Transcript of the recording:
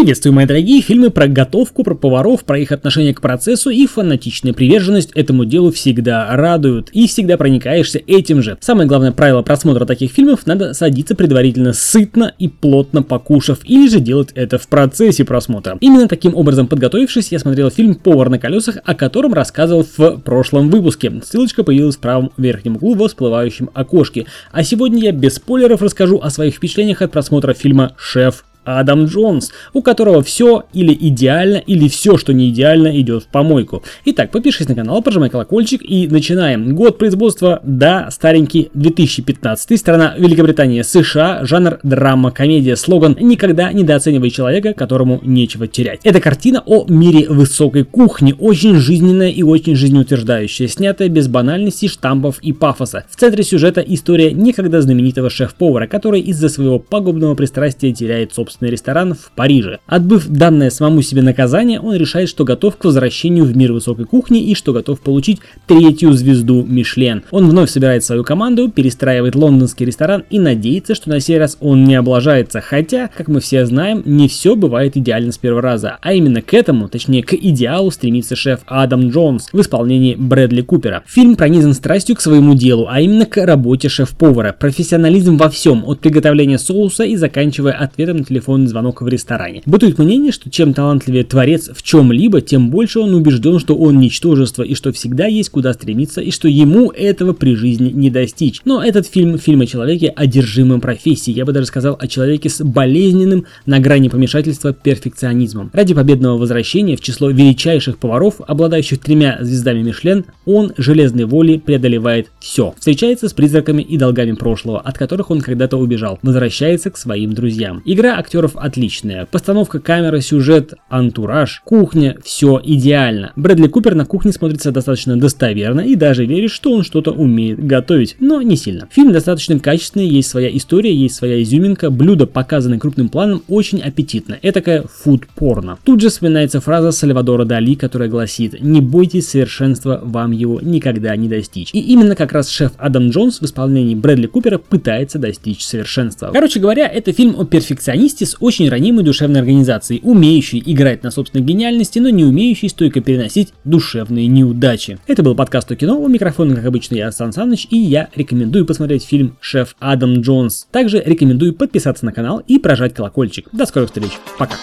Приветствую, мои дорогие, фильмы про готовку, про поваров, про их отношение к процессу и фанатичная приверженность этому делу всегда радуют. И всегда проникаешься этим же. Самое главное правило просмотра таких фильмов – надо садиться предварительно сытно и плотно покушав, или же делать это в процессе просмотра. Именно таким образом подготовившись, я смотрел фильм «Повар на колесах», о котором рассказывал в прошлом выпуске. Ссылочка появилась в правом верхнем углу в всплывающем окошке. А сегодня я без спойлеров расскажу о своих впечатлениях от просмотра фильма «Шеф Адам Джонс, у которого все или идеально, или все, что не идеально, идет в помойку. Итак, подпишись на канал, прожимай колокольчик и начинаем. Год производства, да, старенький 2015, страна Великобритания, США, жанр драма, комедия, слоган «Никогда недооценивай человека, которому нечего терять». Это картина о мире высокой кухни, очень жизненная и очень жизнеутверждающая, снятая без банальностей, штампов и пафоса. В центре сюжета история некогда знаменитого шеф-повара, который из-за своего пагубного пристрастия теряет собственность собственный ресторан в Париже. Отбыв данное самому себе наказание, он решает, что готов к возвращению в мир высокой кухни и что готов получить третью звезду Мишлен. Он вновь собирает свою команду, перестраивает лондонский ресторан и надеется, что на сей раз он не облажается. Хотя, как мы все знаем, не все бывает идеально с первого раза. А именно к этому, точнее к идеалу стремится шеф Адам Джонс в исполнении Брэдли Купера. Фильм пронизан страстью к своему делу, а именно к работе шеф-повара. Профессионализм во всем, от приготовления соуса и заканчивая ответом на телефон телефонный звонок в ресторане. Бытует мнение, что чем талантливее творец в чем-либо, тем больше он убежден, что он ничтожество и что всегда есть куда стремиться и что ему этого при жизни не достичь. Но этот фильм – фильм о человеке, одержимом профессией. Я бы даже сказал о человеке с болезненным на грани помешательства перфекционизмом. Ради победного возвращения в число величайших поваров, обладающих тремя звездами Мишлен, он железной волей преодолевает все. Встречается с призраками и долгами прошлого, от которых он когда-то убежал. Возвращается к своим друзьям. Игра актеров отличная. Постановка камеры, сюжет, антураж, кухня, все идеально. Брэдли Купер на кухне смотрится достаточно достоверно и даже веришь, что он что-то умеет готовить, но не сильно. Фильм достаточно качественный, есть своя история, есть своя изюминка, блюда показаны крупным планом, очень аппетитно. Этакое фуд-порно. Тут же вспоминается фраза Сальвадора Дали, которая гласит «Не бойтесь совершенства, вам его никогда не достичь». И именно как раз шеф Адам Джонс в исполнении Брэдли Купера пытается достичь совершенства. Короче говоря, это фильм о перфекционисте, вместе с очень ранимой душевной организацией, умеющей играть на собственной гениальности, но не умеющей стойко переносить душевные неудачи. Это был подкаст о кино, у микрофона, как обычно, я Сан Саныч, и я рекомендую посмотреть фильм «Шеф Адам Джонс». Также рекомендую подписаться на канал и прожать колокольчик. До скорых встреч, пока!